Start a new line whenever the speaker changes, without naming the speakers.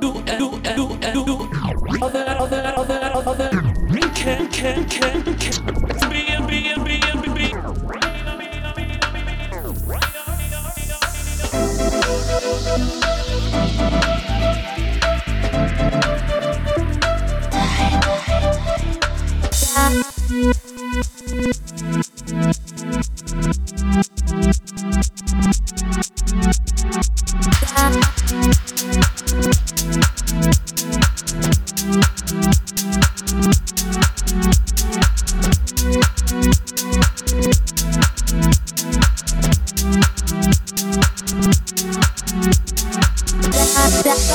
do do do do do Other, other, other, other. Can, can, can, can. Be, a be, a be. a. Yeah.